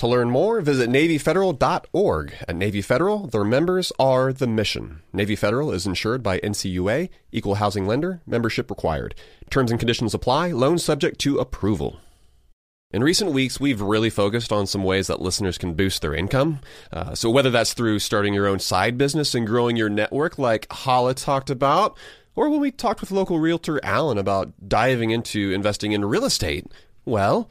To learn more, visit NavyFederal.org. At Navy Federal, their members are the mission. Navy Federal is insured by NCUA, equal housing lender, membership required. Terms and conditions apply, loan subject to approval. In recent weeks, we've really focused on some ways that listeners can boost their income. Uh, so, whether that's through starting your own side business and growing your network, like Hala talked about, or when we talked with local realtor Alan about diving into investing in real estate, well,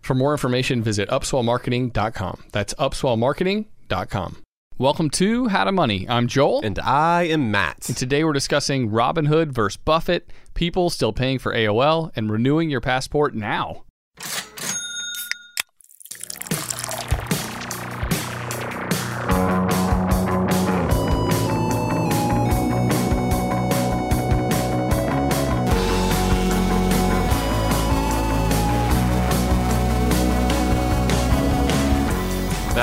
For more information, visit upswellmarketing.com. That's upswellmarketing.com. Welcome to How to Money. I'm Joel. And I am Matt. And today we're discussing Robinhood versus Buffett, people still paying for AOL, and renewing your passport now.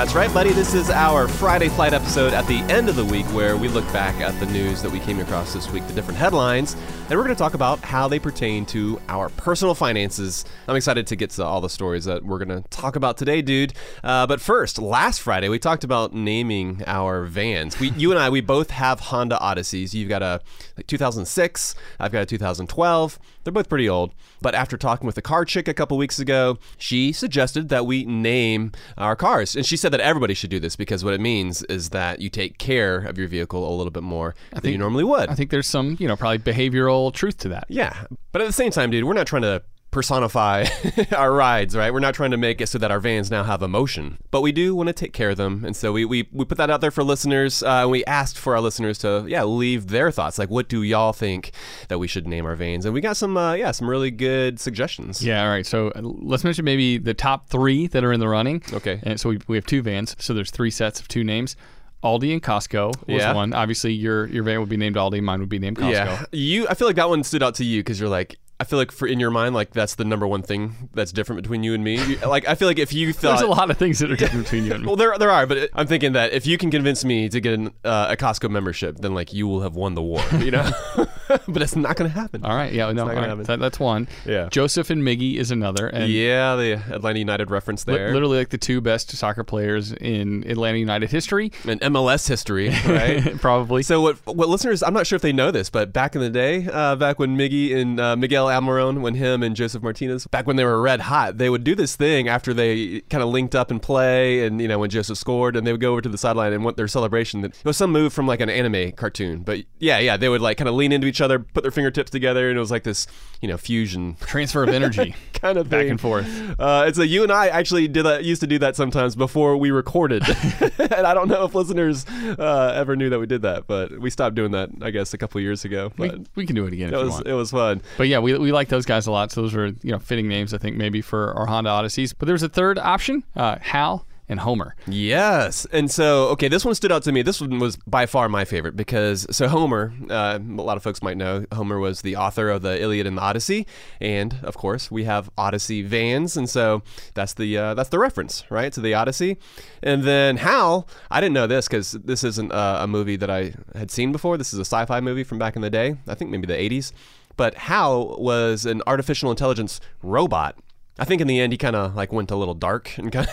That's right, buddy. This is our Friday Flight episode at the end of the week where we look back at the news that we came across this week, the different headlines, and we're going to talk about how they pertain to our personal finances. I'm excited to get to all the stories that we're going to talk about today, dude. Uh, but first, last Friday, we talked about naming our vans. We, you and I, we both have Honda Odysseys. You've got a like 2006, I've got a 2012. They're both pretty old. But after talking with the car chick a couple weeks ago, she suggested that we name our cars. And she said that everybody should do this because what it means is that you take care of your vehicle a little bit more than think- you normally would. I think there's some, you know, probably behavioral truth to that. yeah. But at the same time, dude, we're not trying to personify our rides, right? We're not trying to make it so that our vans now have emotion, but we do want to take care of them. And so we, we, we put that out there for listeners. Uh, we asked for our listeners to, yeah, leave their thoughts. Like, what do y'all think that we should name our vans? And we got some, uh, yeah, some really good suggestions. Yeah, all right. So uh, let's mention maybe the top three that are in the running. Okay. And so we, we have two vans. So there's three sets of two names. Aldi and Costco was Yeah. one. Obviously, your your van would be named Aldi. Mine would be named Costco. Yeah, you. I feel like that one stood out to you because you're like. I feel like for in your mind, like that's the number one thing that's different between you and me. You- Like I feel like if you thought There's a lot of things that are different between you and me. Well, there there are, but it, I'm thinking that if you can convince me to get an, uh, a Costco membership, then like you will have won the war, you know. but it's not going to happen. All right, yeah, no, not gonna right. happen. That, that's one. Yeah. Josef and Miggy is another, and yeah, the Atlanta United reference li- there, literally like the two best soccer players in Atlanta United history, and MLS history, right? probably. So what what listeners? I'm not sure if they know this, but back in the day, uh, back when Miggy and uh, Miguel Almiron, when him and Josef Martinez, back when they were red hot, they would do this thing after they kind of linked up and play, and you know when Josef scored, and they would go over to the sideline and want their celebration. That it was some move from like an anime cartoon, but yeah, yeah, they would like kind of lean into each other, put their fingertips together, and it was like this, you know, fusion Transfer of energy. kind of Back thing. and forth. Uh, it's a you and I actually did that. Used to do that sometimes before we recorded, and I don't know if listeners uh, ever knew that we did that, but we stopped doing that. I guess a couple years ago. But We, we can do it again it if you was want. it was fun. But yeah, we, we like those guys a lot. So those are you know fitting names, I think, maybe for our Honda Odysseys. But there's a third option, uh, Hal and Homer. Yes, and so okay, this one stood out to me. This one was by far my favorite because so Homer, uh, a lot of folks might know Homer was the author of the Iliad and the Odyssey, and of course we have Odyssey vans, and so that's the uh, that's the reference, right, to the Odyssey. And then Hal, I didn't know this because this isn't uh, a movie that I had seen before. This is a sci-fi movie from back in the day. I think maybe the '80s. But Hal was an artificial intelligence robot I think in the end he kind of like went a little dark and kind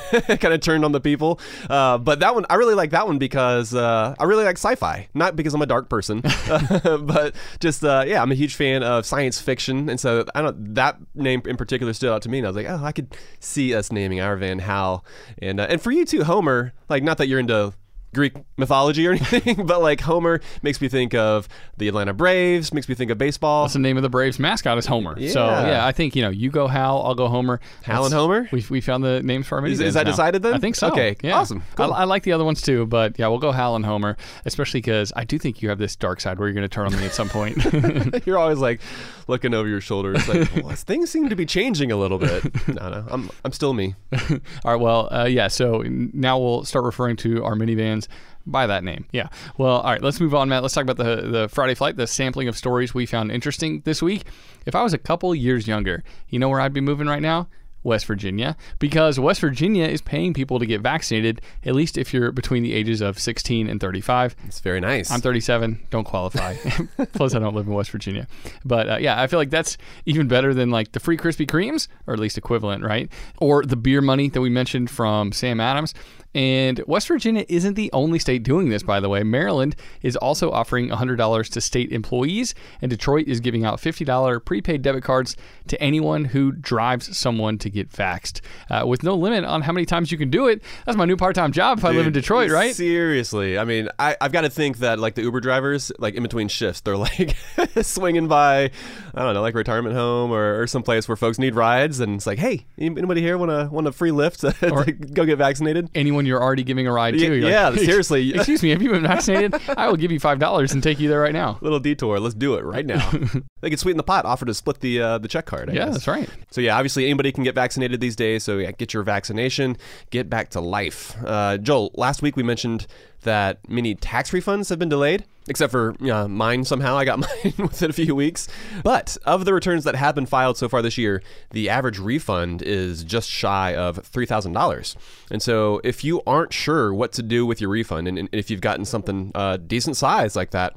of turned on the people. Uh, but that one I really like that one because uh, I really like sci-fi, not because I'm a dark person, but just uh, yeah, I'm a huge fan of science fiction, and so I don't that name in particular stood out to me, and I was like, oh, I could see us naming our van Hal, and uh, and for you too, Homer. Like not that you're into Greek mythology or anything, but like Homer makes me think of the Atlanta Braves, makes me think of baseball. What's the name of the Braves mascot is Homer. So Yeah. yeah, I think you know you go Hal, I'll go Homer. Hal and Homer? We, we found the names for our Is- minivans is that now. decided then? I think so. Okay, yeah. awesome, cool. I, I like the other ones too, but yeah, we'll go Hal and Homer, especially because I do think you have this dark side where you're going to turn on me at some point. You're always like looking over your shoulder. It's like well, things seem to be changing a little bit. No, no, I'm I'm still me. All right. Well, uh, yeah. So now we'll start referring to our minivans by that name. Yeah. Well, all right. Let's move on, Matt. Let's talk about the the Friday flight, the sampling of stories we found interesting this week. If I was a couple years younger, you know where I'd be moving right now? West Virginia, because West Virginia is paying people to get vaccinated, at least if you're between the ages of 16 and 35. It's very nice. I'm 37, don't qualify. Plus, I don't live in West Virginia. But uh, yeah, I feel like that's even better than like the free Krispy Kremes, or at least equivalent, right? Or the beer money that we mentioned from Sam Adams. And West Virginia isn't the only state doing this, by the way. Maryland is also offering $100 to state employees, and Detroit is giving out $50 prepaid debit cards to anyone who drives someone to get vaxxed, uh, with no limit on how many times you can do it. That's my new part-time job if I live in Detroit, right? Seriously, I mean, I, I've got to think that like the Uber drivers, like in between shifts, they're like swinging by, I don't know, like retirement home or, or some place where folks need rides, and it's like, hey, anybody here want a want a free lift to go get vaccinated? anyone you're already giving a ride to. Yeah, You're yeah, like, seriously. Excuse me, have you been vaccinated? I will give you five dollars and take you there right now. Little detour. Let's do it right now. they could sweeten the pot. Offer to split the uh, the check card. I Yeah, guess. that's right. So yeah, obviously anybody can get vaccinated these days. So yeah, get your vaccination, get back to life. Uh, Joel, last week we mentioned that many tax refunds have been delayed, except for uh, mine. Somehow I got mine within a few weeks. But of the returns that have been filed so far this year, the average refund is just shy of three thousand dollars. And so if you aren't sure what to do with your refund, and, and if you've gotten something uh, decent size like that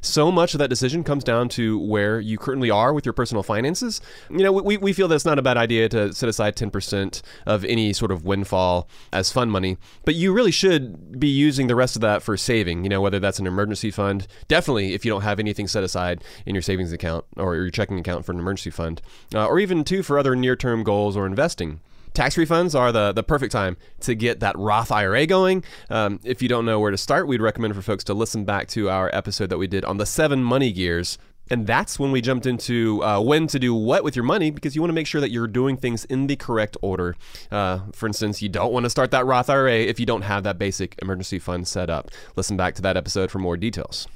so much of that decision comes down to where you currently are with your personal finances. You know, we, we feel that it's not a bad idea to set aside 10% of any sort of windfall as fund money, but you really should be using the rest of that for saving, you know, whether that's an emergency fund. Definitely, if you don't have anything set aside in your savings account or your checking account for an emergency fund, uh, or even too for other near term goals or investing. Tax refunds are the, the perfect time to get that Roth IRA going. Um, if you don't know where to start, we'd recommend for folks to listen back to our episode that we did on the seven money gears. And that's when we jumped into uh, when to do what with your money because you want to make sure that you're doing things in the correct order. Uh, for instance, you don't want to start that Roth IRA if you don't have that basic emergency fund set up. Listen back to that episode for more details.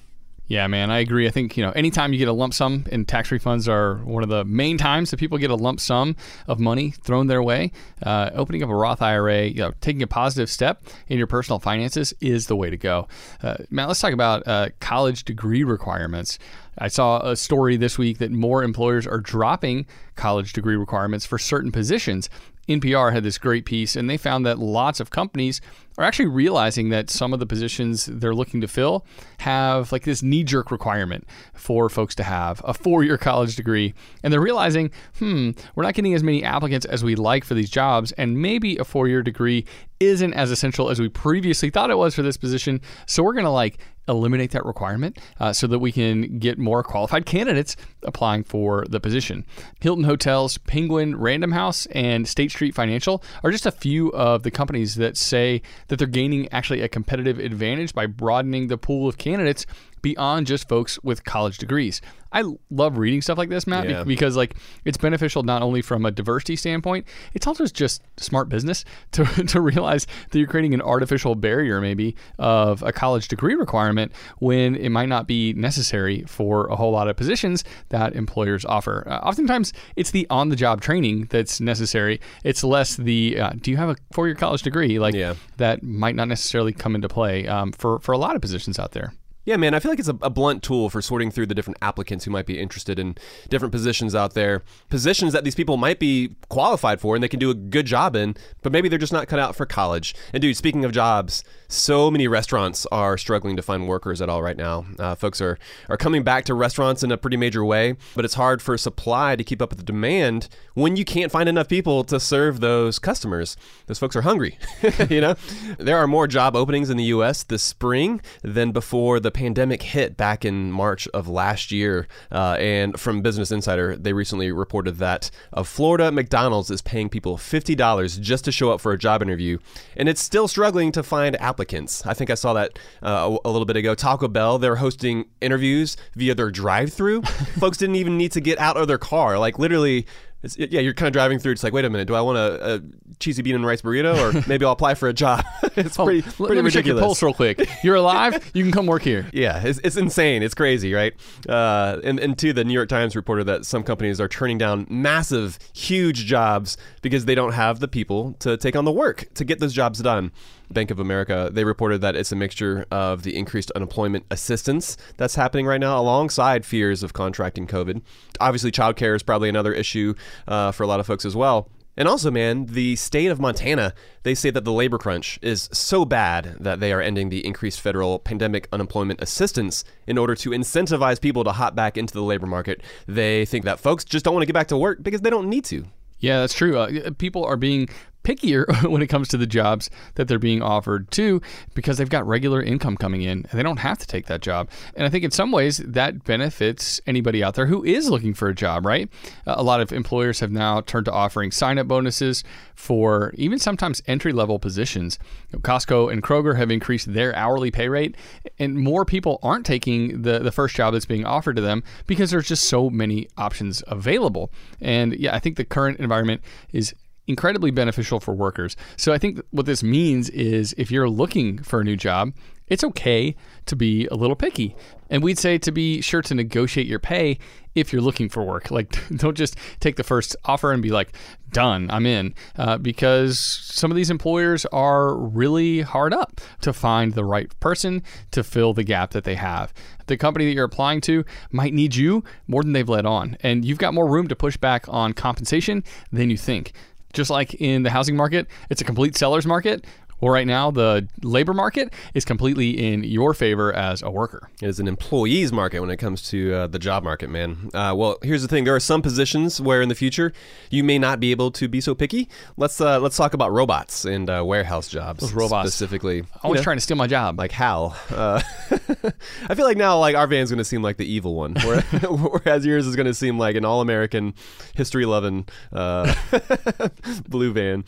Yeah, man, I agree. I think you know, anytime you get a lump sum, and tax refunds are one of the main times that people get a lump sum of money thrown their way. Uh, opening up a Roth IRA, you know, taking a positive step in your personal finances is the way to go. Uh, Matt, let's talk about uh, college degree requirements. I saw a story this week that more employers are dropping college degree requirements for certain positions. NPR had this great piece, and they found that lots of companies are actually realizing that some of the positions they're looking to fill have like this knee jerk requirement for folks to have a four year college degree. And they're realizing, hmm, we're not getting as many applicants as we'd like for these jobs, and maybe a four year degree isn't as essential as we previously thought it was for this position. So we're going to like eliminate that requirement uh, so that we can get more qualified candidates applying for the position. Hilton Hotels, Penguin, Random House, and State Street Financial are just a few of the companies that say that they're gaining actually a competitive advantage by broadening the pool of candidates beyond just folks with college degrees. I love reading stuff like this, Matt, Yeah. because like it's beneficial not only from a diversity standpoint, it's also just smart business to, to realize that you're creating an artificial barrier maybe of a college degree requirement when it might not be necessary for a whole lot of positions that employers offer. Uh, oftentimes, it's the on-the-job training that's necessary. It's less the uh, do you have a four-year college degree like Yeah. that might not necessarily come into play um, for for a lot of positions out there. Yeah, man, I feel like it's a, a blunt tool for sorting through the different applicants who might be interested in different positions out there. Positions that these people might be qualified for and they can do a good job in, but maybe they're just not cut out for college. And dude, speaking of jobs, so many restaurants are struggling to find workers at all right now. Uh, folks are, are coming back to restaurants in a pretty major way, but it's hard for supply to keep up with the demand when you can't find enough people to serve those customers. Those folks are hungry. you know, there are more job openings in the U.S. this spring than before the pandemic hit back in March of last year. Uh, and from Business Insider, they recently reported that of Florida, McDonald's is paying people $50 just to show up for a job interview, and it's still struggling to find applicants. I think I saw that uh, a, a little bit ago. Taco Bell, they're hosting interviews via their drive-through. Folks didn't even need to get out of their car. Like literally. It's, yeah, you're kind of driving through. It's like, wait a minute, do I want a, a cheesy bean and rice burrito, or maybe I'll apply for a job? it's pretty, Oh, let pretty me check your ridiculous. pulse real quick. You're alive. You can come work here. Yeah, it's, it's insane. It's crazy, right? Uh, and, and two, the New York Times reported that some companies are turning down massive, huge jobs because they don't have the people to take on the work to get those jobs done. Bank of America, they reported that it's a mixture of the increased unemployment assistance that's happening right now alongside fears of contracting COVID. Obviously, childcare is probably another issue uh, for a lot of folks as well. And also, man, the state of Montana, they say that the labor crunch is so bad that they are ending the increased federal pandemic unemployment assistance in order to incentivize people to hop back into the labor market. They think that folks just don't want to get back to work because they don't need to. Yeah, that's true. Uh, people are being pickier when it comes to the jobs that they're being offered too because they've got regular income coming in and they don't have to take that job. And I think in some ways that benefits anybody out there who is looking for a job, right? A lot of employers have now turned to offering sign up bonuses for even sometimes entry level positions. Costco and Kroger have increased their hourly pay rate and more people aren't taking the, the first job that's being offered to them because there's just so many options available. And yeah, I think the current environment is incredibly beneficial for workers. So I think what this means is if you're looking for a new job, it's okay to be a little picky. And we'd say to be sure to negotiate your pay if you're looking for work. Like, don't just take the first offer and be like, done, I'm in. Uh, because some of these employers are really hard up to find the right person to fill the gap that they have. The company that you're applying to might need you more than they've let on. And you've got more room to push back on compensation than you think. Just like in the housing market, it's a complete seller's market. Well, right now, the labor market is completely in your favor as a worker. It is an employees market when it comes to uh, the job market, man. Uh, well, here's the thing: there are some positions where in the future you may not be able to be so picky. Let's uh, let's talk about robots and uh, warehouse jobs. Those robots. specifically. you Always know, trying to steal my job. like Hal. Uh, I feel like now like our van's going to seem like the evil one, where- whereas yours is going to seem like an all-American, history-loving uh, blue van.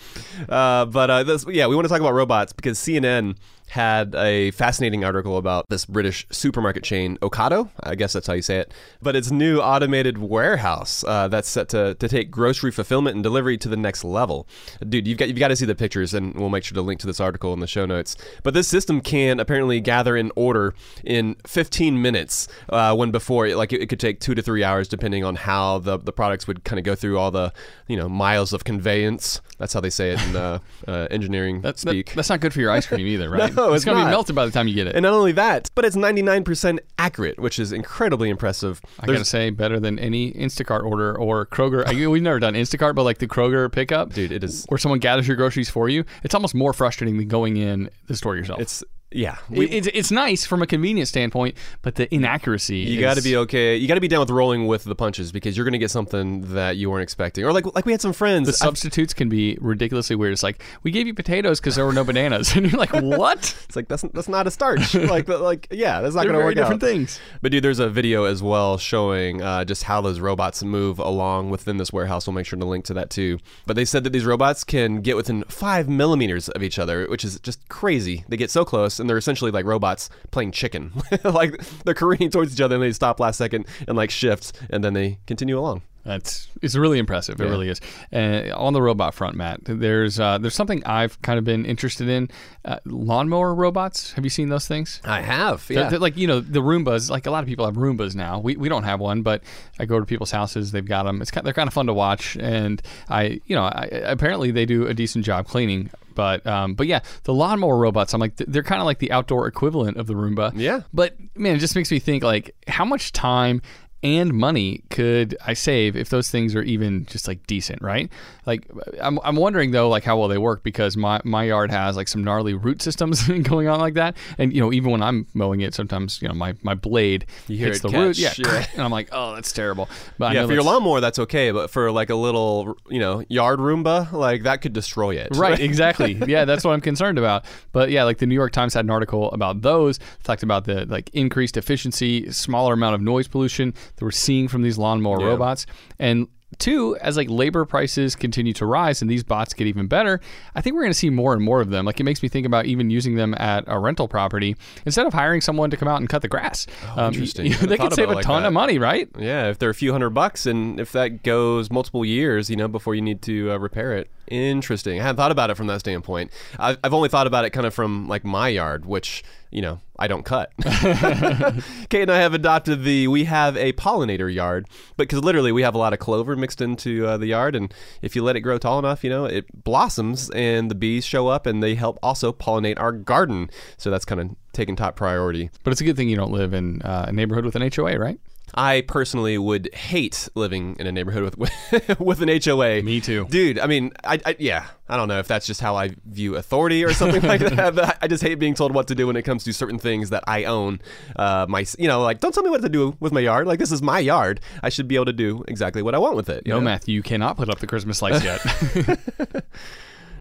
Uh, but uh, this, yeah, we want to talk about robots because CNN had a fascinating article about this British supermarket chain, Ocado. I guess that's how you say it. But its new automated warehouse uh, that's set to, to take grocery fulfillment and delivery to the next level. Dude, you've got you've got to see the pictures, and we'll make sure to link to this article in the show notes. But this system can apparently gather an order in 15 minutes, uh, when before like it, it could take two to three hours, depending on how the the products would kind of go through all the you know miles of conveyance. That's how they say it in uh, uh, engineering That's, that- speak. that's not good for your ice cream either, right? No, it's, it's going to not. be melted by the time you get it. and not only that, but it's 99% accurate, which is incredibly impressive. I There's- gotta say, better than any Instacart order or Kroger. I, we've never done Instacart, but like the Kroger pickup, Dude, it is- where someone gathers your groceries for you. It's almost more frustrating than going in the store yourself. It's Yeah, It- it's, it's nice from a convenience standpoint, but the inaccuracy. You is- got to be okay. You got to be down with rolling with the punches because you're going to get something that you weren't expecting. Or like like we had some friends. The I- substitutes can be ridiculously weird. It's like we gave you potatoes because there were no bananas, and you're like, "What?" it's like that's that's not a starch. like like yeah, that's not going to work different out. things. But dude, there's a video as well showing uh, just how those robots move along within this warehouse. We'll make sure to link to that too. But they said that these robots can get within five millimeters of each other, which is just crazy. They get so close, and they're essentially like robots playing chicken. like they're careening towards each other, and they stop last second and like shift, and then they continue along. That's it's really impressive. It really is. Uh, on the robot front, Matt, there's uh, there's something I've kind of been interested in. Uh, lawnmower robots. Have you seen those things? I have, They're- they're like you know the Roombas. Like a lot of people have Roombas now. We, we don't have one, but I go to people's houses. They've got them. It's kind, they're kind of fun to watch, and I you know I, apparently they do a decent job cleaning. But um, but yeah, the lawnmower robots. I'm like they're kind of like the outdoor equivalent of the Roomba. Yeah. But man, it just makes me think like how much time and money could I save if those things are even just like decent, right? Like I'm, I'm wondering though, like how well they work because my, my yard has like some gnarly root systems going on like that, and you know even when I'm mowing it, sometimes you know my, my blade You hits the catch, root, yeah, yeah. and I'm like, oh, that's terrible. But yeah, for your lawnmower, that's okay, but for like a little, you know, yard Roomba, like that could destroy it. Right, exactly. Yeah, that's what I'm concerned about. But yeah, like the New York Times had an article about those, talked about the like increased efficiency, smaller amount of noise pollution that we're seeing from these lawnmower Yeah. robots. And two, as like labor prices continue to rise and these bots get even better, I think we're going to see more and more of them. Like it makes me think about even using them at a rental property instead of hiring someone to come out and cut the grass. Um, Oh, interesting. you- they could save a like ton that. of money, right? Yeah, if they're a few hundred bucks, and if that goes multiple years, you know, before you need to uh, repair it. Interesting. I hadn't thought about it from that standpoint. I've, I've only thought about it kind of from like my yard, which you know I don't cut. Kate and I have adopted the we have a pollinator yard, but because literally we have a lot of clover mixed into uh, the yard, and if you let it grow tall enough, you know, it blossoms, and the bees show up, and they help also pollinate our garden. So that's kind of taking top priority. But it's a good thing you don't live in uh, a neighborhood with an HOA, right? I personally would hate living in a neighborhood with with an HOA. Me too. dude. I mean, I, I yeah, I don't know if that's just how I view authority or something like that. But I- just hate being told what to do when it comes to certain things that I own. Uh, my, you know, like don't tell me what to do with my yard. Like this is my yard. I should be able to do exactly what I want with it. No, know? Matthew, you cannot put up the Christmas lights yet.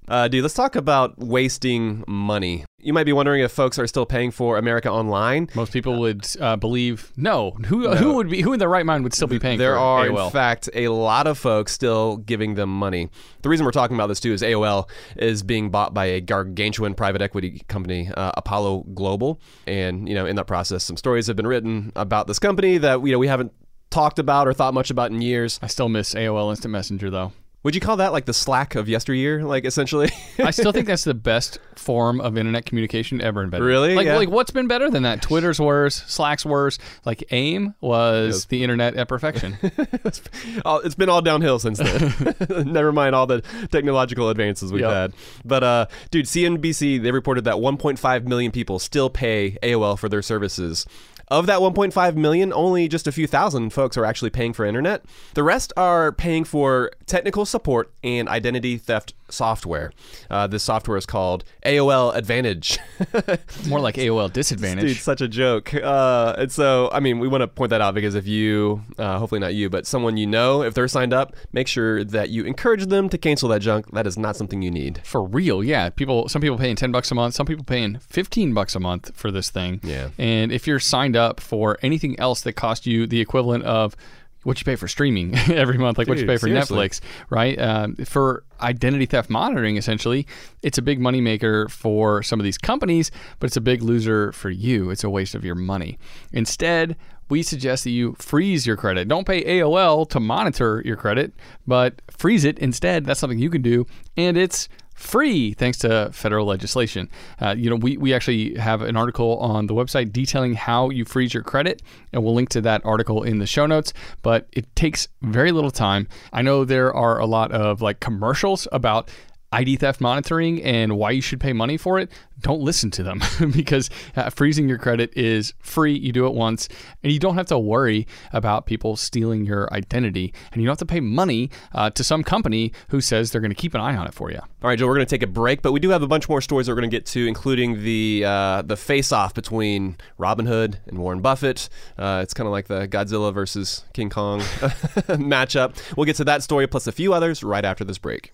Uh, dude, let's talk about wasting money. You might be wondering if folks are still paying for America Online. Most people would uh, believe no. Who who would be who in their right mind would still be paying? There are, AOL? in fact, a lot of folks still giving them money. The reason we're talking about this too is AOL is being bought by a gargantuan private equity company, uh, Apollo Global, and you know, in that process, some stories have been written about this company that you know we haven't talked about or thought much about in years. I still miss AOL Instant Messenger though. Would you call that like the Slack of yesteryear? Like essentially, I still think that's the best form of internet communication ever invented. Really? Like, Yeah. like what's been better than that? Twitter's worse. Slack's worse. Like AIM was the internet at perfection. It's been all downhill since then. Never mind all the technological advances we've Yep. had. But uh, dude, CNBC they reported that 1.5 million people still pay AOL for their services. Of that 1.5 million, only just a few thousand folks are actually paying for internet. The rest are paying for technical support and identity theft software. Uh, this software is called AOL Advantage. More like AOL disadvantage. Dude, such a joke. Uh, and so, I mean, we want to point that out because if you, uh, hopefully not you, but someone you know, if they're signed up, make sure that you encourage them to cancel that junk. That is not something you need. for real, yeah. People, some people paying ten bucks a month, some people paying fifteen bucks a month for this thing. Yeah. And if you're signed up for anything else that cost you the equivalent of what you pay for streaming every month, like what you pay for seriously. Netflix, right? Um, for identity theft monitoring, essentially, it's a big moneymaker for some of these companies, but it's a big loser for you. It's a waste of your money. Instead, we suggest that you freeze your credit. Don't pay AOL to monitor your credit, but freeze it instead. That's something you can do, and it's free thanks to federal legislation. Uh, you know, we, we actually have an article on the website detailing how you freeze your credit, and we'll link to that article in the show notes. But it takes very little time. I know there are a lot of like commercials about ID theft monitoring and why you should pay money for it, don't listen to them because uh, freezing your credit is free. You do it once and you don't have to worry about people stealing your identity. And you don't have to pay money uh, to some company who says they're going to keep an eye on it for you. All right, Joe, we're going to take a break, but we do have a bunch more stories that we're going to get to, including the uh, the face off between Robinhood and Warren Buffett. Uh, it's kind of like the Godzilla versus King Kong matchup. We'll get to that story plus a few others right after this break.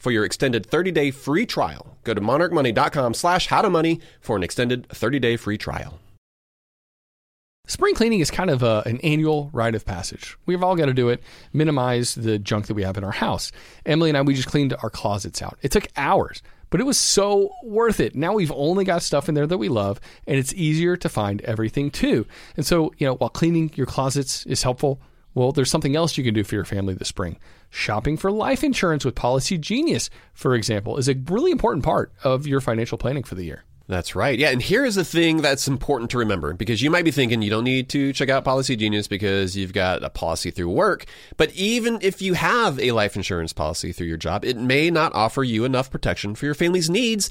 for your extended 30 day free trial. Go to monarchmoney.com slash how to money for an extended 30 day free trial. Spring cleaning is kind of a, an annual rite of passage. We've all got to do it, minimize the junk that we have in our house. Emily and I, we just cleaned our closets out. It took hours, but it was so worth it. Now we've only got stuff in there that we love, and it's easier to find everything too. And so, you know, while cleaning your closets is helpful, well, there's something else you can do for your family this spring. Shopping for life insurance with Policy Genius, for example, is a really important part of your financial planning for the year. That's right. Yeah, and here is the thing that's important to remember because you might be thinking you don't need to check out Policy Genius because you've got a policy through work. But even if you have a life insurance policy through your job, it may not offer you enough protection for your family's needs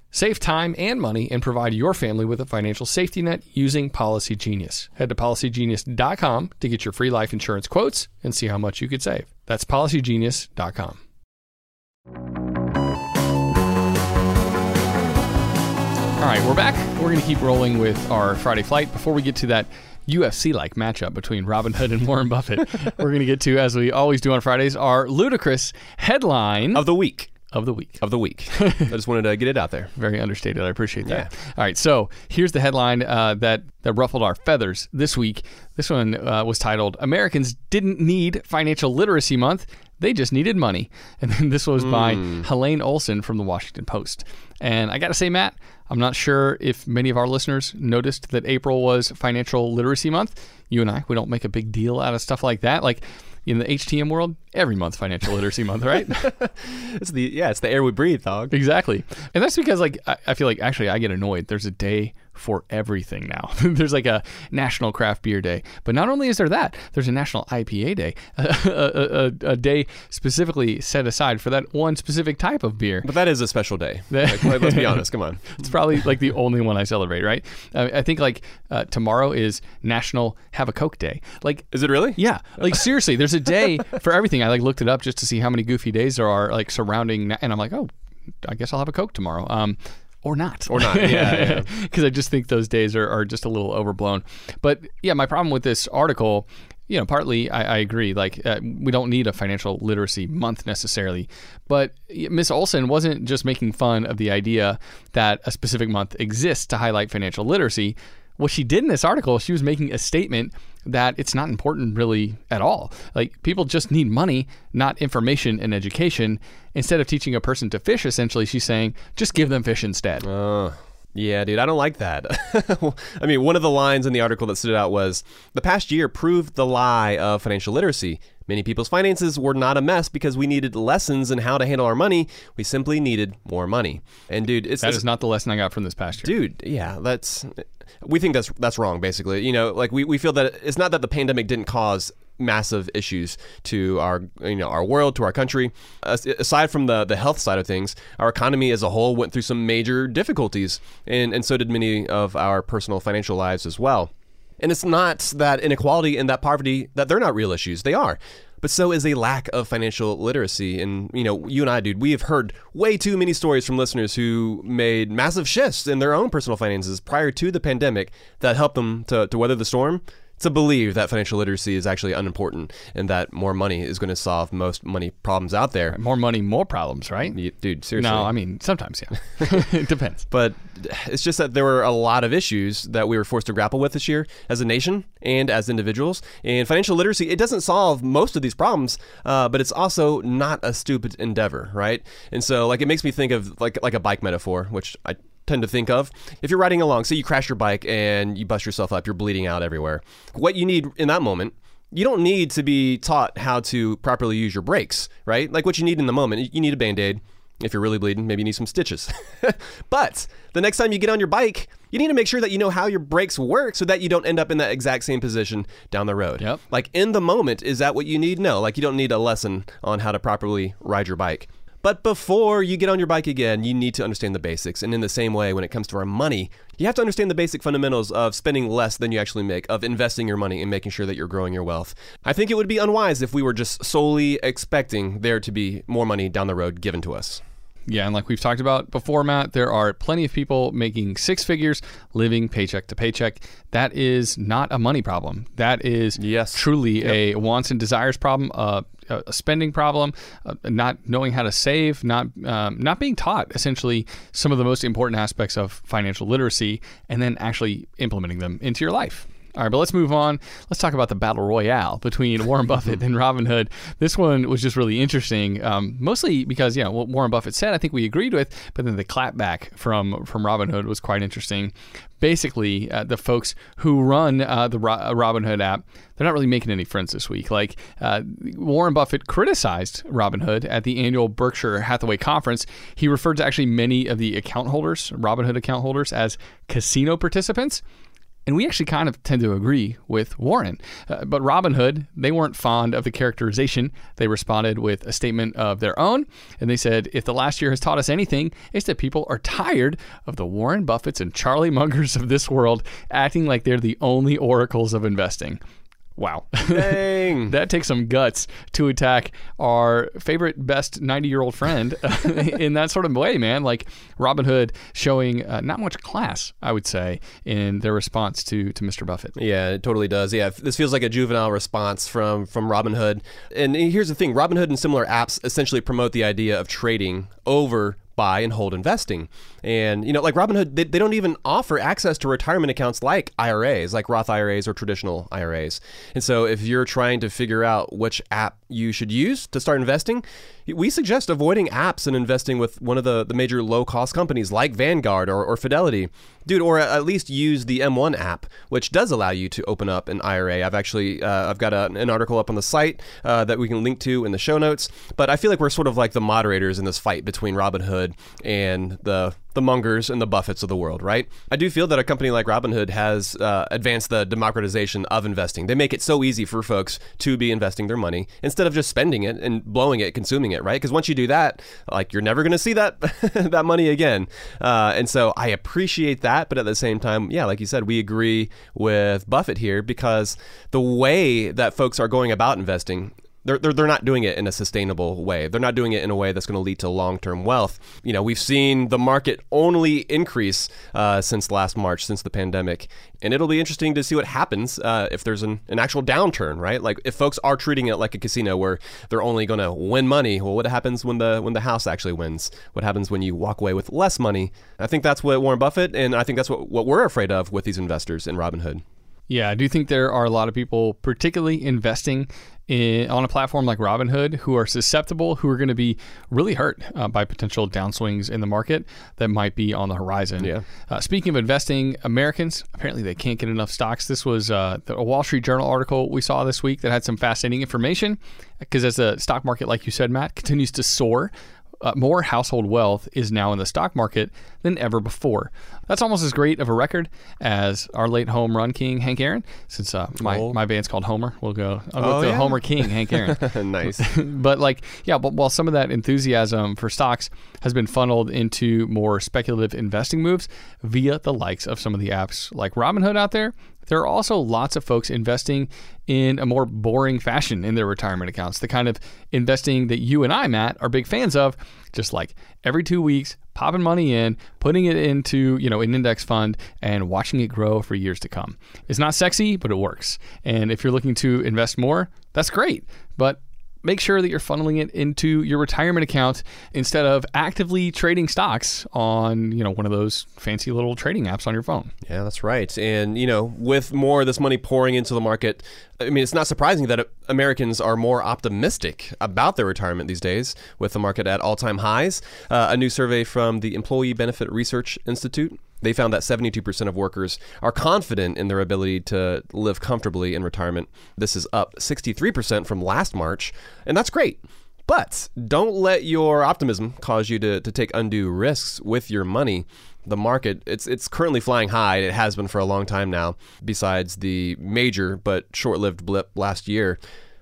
Save time and money and provide your family with a financial safety net using Policy Genius. Head to policygenius.com to get your free life insurance quotes and see how much you could save. That's policygenius.com. All right, we're back. We're going to keep rolling with our Friday flight. Before we get to that UFC like matchup between Robinhood and Warren Buffett. We're going to get to, as we always do on Fridays, our ludicrous headline Of the week. Of the week. Of the week. I just wanted to get it out there. Very understated. I appreciate that. All right, so here's the headline uh, that that ruffled our feathers this week. This one uh, was titled "Americans Didn't Need Financial Literacy Month; They Just Needed Money," and then this was by Helaine Olen from the Washington Post. And I got to say, Matt, I'm not sure if many of our listeners noticed that April was Financial Literacy Month. You and I, we don't make a big deal out of stuff like that. Like in the HTM world, every month's Financial Literacy Month, right? It's the yeah, it's the air we breathe, dog. Exactly. And that's because like I, I feel like actually I get annoyed. There's a day for everything now. there's like a National Craft Beer Day. But not only is there that, there's a National IPA Day. a, a, a, a day specifically set aside for that one specific type of beer. But that is a special day. Like, let- let's be honest. Come on. It's probably like the only one I celebrate, right? Uh, I think like uh, tomorrow is National Have a Coke Day. Like Is it really? yeah, like seriously, there's a day for everything. I like looked it up just to see how many goofy days there are like surrounding, and I'm like, oh, I guess I'll have a Coke tomorrow. Um, or not. Or not, yeah, yeah. Because I just think those days are, are just a little overblown. But yeah, my problem with this article, you know, partly I, I agree. Like, uh, we don't need a financial literacy month necessarily. But Miss Olen wasn't just making fun of the idea that a specific month exists to highlight financial literacy what she did in this article, she was making a statement that it's not important really at all. Like people just need money, not information and education. Instead of teaching a person to fish, essentially, she's saying just give them fish instead. Uh, yeah, dude, I don't like that. I mean, one of the lines in the article that stood out was the past year proved the lie of financial literacy. Many people's finances were not a mess because we needed lessons in how to handle our money. We simply needed more money. And dude, it's that it's- not the lesson I got from this past year. dude yeah that's we think that's that's wrong basically you know like we, we feel that it's not that the pandemic didn't cause massive issues to our you know our world to our country As- aside from the the health side of things our economy as a whole went through some major difficulties and and so did many of our personal financial lives as well and it's not that inequality and that poverty that they're not real issues they are but so is a lack of financial literacy. And, you know, you and I, dude, we have heard way too many stories from listeners who made massive shifts in their own personal finances prior to the pandemic that helped them to, to weather the storm. To believe that financial literacy is actually unimportant and that more money is going to solve most money problems out there. More money, more problems, right? Dude, seriously. No, I mean sometimes, yeah. it depends. But it's just that there were a lot of issues that we were forced to grapple with this year as a nation and as individuals. And financial literacy, it doesn't solve most of these problems, uh, but it's also not a stupid endeavor, right? And so, like, it makes me think of like like a bike metaphor, which I tend to think of. If you're riding along, say you crash your bike and you bust yourself up, you're bleeding out everywhere. What you need in that moment you don't need to be taught how to properly use your brakes, right? Like what you need in the moment, you need a band aid. If you're really bleeding, maybe you need some stitches. but the next time you get on your bike, you need to make sure that you know how your brakes work so that you don't end up in that exact same position down the road. Yep. Like in the moment, is that what you need? No, like you don't need a lesson on how to properly ride your bike. But before you get on your bike again, you need to understand the basics. And in the same way, when it comes to our money, you have to understand the basic fundamentals of spending less than you actually make, of investing your money and making sure that you're growing your wealth. I think it would be unwise if we were just solely expecting there to be more money down the road given to us. Yeah, and like we've talked about before, Matt, there are plenty of people making six figures living paycheck to paycheck. That is not a money problem. That is Yes. truly a wants and desires problem, uh, a spending problem, uh, not knowing how to save, not um, not being taught essentially some of the most important aspects of financial literacy, and then actually implementing them into your life. All right, but let's move on. Let's talk about the battle royale between Warren Buffett and Robinhood. This one was just really interesting, um, mostly because you know what Warren Buffett said. I think we agreed with, but then the clapback from from Robinhood was quite interesting. Basically, uh, the folks who run uh, the Ro- uh, Robinhood app, they're not really making any friends this week. Like uh, Warren Buffett criticized Robinhood at the annual Berkshire Hathaway conference. He referred to actually many of the account holders, Robinhood account holders, as casino participants. And we actually kind of tend to agree with Warren. Uh, but Robinhood, they weren't fond of the characterization. They responded with a statement of their own. And they said, if the last year has taught us anything, it's that people are tired of the Warren Buffetts and Charlie Mungers of this world acting like they're the only oracles of investing. Wow. Dang. that takes some guts to attack our favorite, best 90 year old friend in that sort of way, man. Like Robinhood showing uh, not much class, I would say, in their response to, to Mr. Buffett. Yeah, it totally does. Yeah, this feels like a juvenile response from from Robinhood. And here's the thing: Robinhood and similar apps essentially promote the idea of trading over buy and hold investing. And, you know, like Robinhood, they, they don't even offer access to retirement accounts like IRAs, like Roth IRAs or traditional IRAs. And so if you're trying to figure out which app you should use to start investing, we suggest avoiding apps and investing with one of the, the major low cost companies like Vanguard or, or Fidelity. Dude, or at least use the M1 app, which does allow you to open up an IRA. I've actually uh, I've got a, an article up on the site uh, that we can link to in the show notes. But I feel like we're sort of like the moderators in this fight between Robinhood and the the Mungers and the Buffetts of the world, right? I do feel that a company like Robinhood has uh, advanced the democratization of investing. They make it so easy for folks to be investing their money instead of just spending it and blowing it, consuming it, right? Because once you do that, like you're never going to see that that money again. Uh, and so I appreciate that, but at the same time, yeah, like you said, we agree with Buffett here because the way that folks are going about investing they're, they're, they're not doing it in a sustainable way. They're not doing it in a way that's going to lead to long term wealth. You know, we've seen the market only increase uh, since last March, since the pandemic. And it'll be interesting to see what happens uh, if there's an, an actual downturn, right? Like if folks are treating it like a casino where they're only going to win money. Well, what happens when the when the house actually wins? What happens when you walk away with less money? I think that's what Warren Buffett and I think that's what, what we're afraid of with these investors in Robinhood. Yeah, I do think there are a lot of people, particularly investing in, on a platform like Robinhood, who are susceptible, who are going to be really hurt uh, by potential downswings in the market that might be on the horizon. Yeah. Uh, speaking of investing, Americans apparently they can't get enough stocks. This was uh, a Wall Street Journal article we saw this week that had some fascinating information. Because as the stock market, like you said, Matt, continues to soar, uh, more household wealth is now in the stock market than ever before. That's almost as great of a record as our late home run king Hank Aaron. Since uh, my Oh. my band's called Homer, we'll go. I'll go Oh, with the yeah. Homer King Hank Aaron. nice. but like, yeah, but while some of that enthusiasm for stocks has been funneled into more speculative investing moves via the likes of some of the apps like Robinhood out there, there are also lots of folks investing in a more boring fashion in their retirement accounts. The kind of investing that you and I, Matt, are big fans of, just like every two weeks, popping money in, putting it into, you know, an index fund and watching it grow for years to come. It's not sexy, but it works. And if you're looking to invest more, that's great. But make sure that you're funneling it into your retirement account instead of actively trading stocks on, you know, one of those fancy little trading apps on your phone. Yeah, that's right. And, you know, with more of this money pouring into the market, I mean, it's not surprising that Americans are more optimistic about their retirement these days, with the market at all time highs. Uh, a new survey from the Employee Benefit Research Institute. They found that 72% of workers are confident in their ability to live comfortably in retirement. This is up 63% from last March, and that's great. But don't let your optimism cause you to, to take undue risks with your money. The market, it's it's currently flying high. It has been for a long time now, besides the major but short-lived blip last year.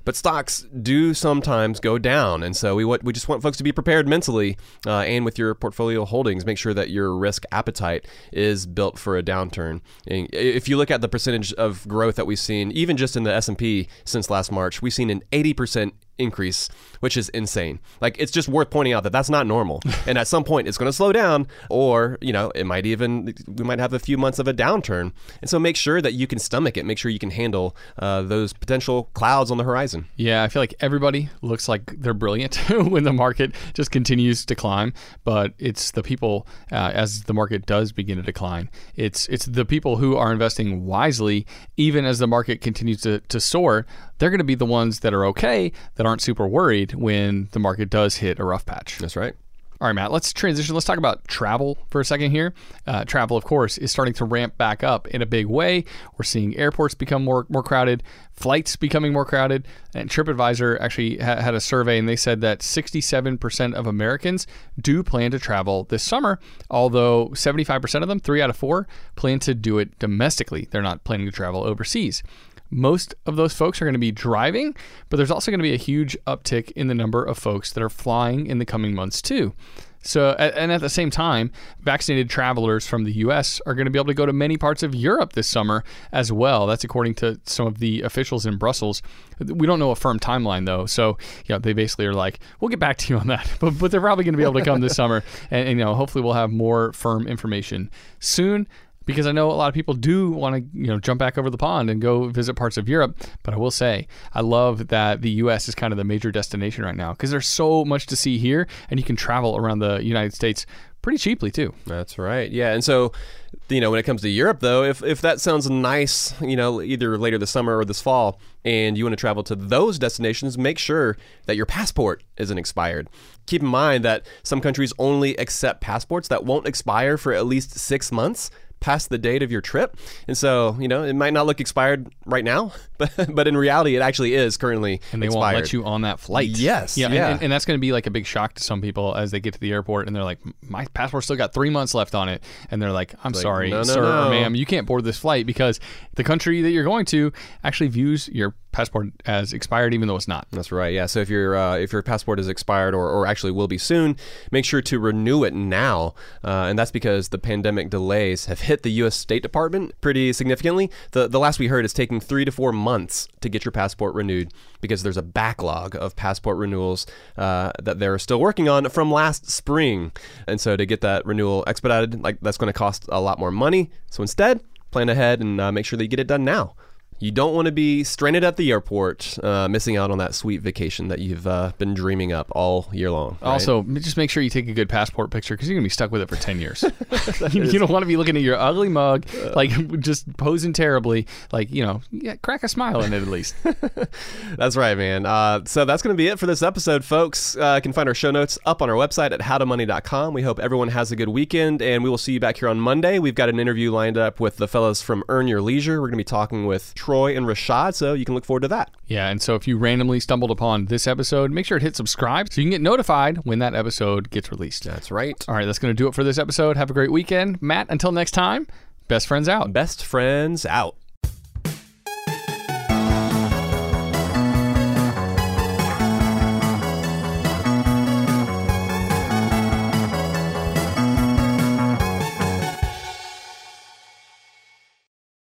But stocks do sometimes go down, and so we want, we just want folks to be prepared mentally uh, and with your portfolio holdings. Make sure that your risk appetite is built for a downturn. And if you look at the percentage of growth that we've seen, even just in the S and P since last March, we've seen an eighty percent increase, which is insane. Like it's just worth pointing out that that's not normal. and at some point it's going to slow down or, you know, it might even we might have a few months of a downturn. And so make sure that you can stomach it. Make sure you can handle uh, those potential clouds on the horizon. Yeah, I feel like everybody looks like they're brilliant when the market just continues to climb, but it's the people uh, as the market does begin to decline. It's it's the people who are investing wisely, even as the market continues to, to soar. They're going to be the ones that are okay, that aren't super worried when the market does hit a rough patch. That's right. All right, Matt, let's transition. Let's talk about travel for a second here. Uh, travel, of course, is starting to ramp back up in a big way. We're seeing airports become more, more crowded, flights becoming more crowded. And TripAdvisor actually ha- had a survey, and they said that 67% of Americans do plan to travel this summer, although 75% of them, three out of four, plan to do it domestically. They're not planning to travel overseas most of those folks are going to be driving, but there's also going to be a huge uptick in the number of folks that are flying in the coming months too. So, and at the same time, vaccinated travelers from the U.S. are going to be able to go to many parts of Europe this summer as well. That's according to some of the officials in Brussels. We don't know a firm timeline though, so you know they basically are like, "We'll get back to you on that," but but they're probably going to be able to come this summer, and, and you know hopefully we'll have more firm information soon because I know a lot of people do want to, you know, jump back over the pond and go visit parts of Europe. But I will say, I love that the U.S. is kind of the major destination right now because there's so much to see here, and you can travel around the United States pretty cheaply too. That's right. Yeah, and so you know when it comes to Europe though, if if that sounds nice, you know, either later this summer or this fall, and you want to travel to those destinations, make sure that your passport isn't expired. Keep in mind that some countries only accept passports that won't expire for at least six months past the date of your trip. And so, you know, it might not look expired right now, but but in reality, it actually is currently and they expired. won't let you on that flight. Yes, yeah, yeah. And, and that's going to be like a big shock to some people as they get to the airport and they're like, "My passport still got three months left on it," and they're like, "I'm like, sorry, no, no, sir no. or ma'am, you can't board this flight because the country that you're going to actually views your passport as expired, even though it's not." That's right. Yeah. So if your uh, if your passport is expired or, or actually will be soon, make sure to renew it now. Uh, and that's because the pandemic delays have hit the U.S. State Department pretty significantly. The the last we heard is taking three to four months to get your passport renewed because there's a backlog of passport renewals uh, that they're still working on from last spring. And so to get that renewal expedited, like that's going to cost a lot more money. So instead, plan ahead and uh, make sure that you get it done now. You don't want to be stranded at the airport, uh, missing out on that sweet vacation that you've uh, been dreaming up all year long. right? Also, just make sure you take a good passport picture because you're gonna be stuck with it for ten years. you, you don't want to be looking at your ugly mug, like just posing terribly. Like you know, yeah, crack a smile in it at least. That's right, man. Uh, so that's going to be it for this episode, folks. Uh, you can find our show notes up on our website at howtomoney.com. We hope everyone has a good weekend, and we will see you back here on Monday. We've got an interview lined up with the fellows from Earn Your Leisure. We're going to be talking with Troy and Rashad, so you can look forward to that. yeah, and so if you randomly stumbled upon this episode, make sure to hit subscribe so you can get notified when that episode gets released. That's right. All right, that's gonna do it for this episode. Have a great weekend, Matt. Until next time, best friends out. Best friends out.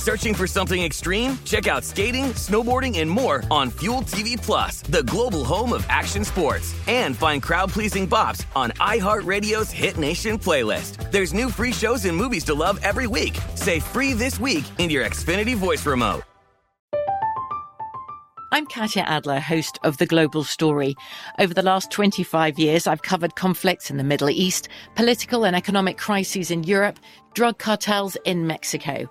Searching for something extreme? Check out skating, snowboarding, and more on Fuel TV Plus, the global home of action sports. And find crowd-pleasing bops on iHeartRadio's Hit Nation playlist. There's new free shows and movies to love every week. Say free this week in your Xfinity voice remote. I'm Katya Adler, host of The Global Story. Over the last 25 years, I've covered conflicts in the Middle East, political and economic crises in Europe, drug cartels in Mexico.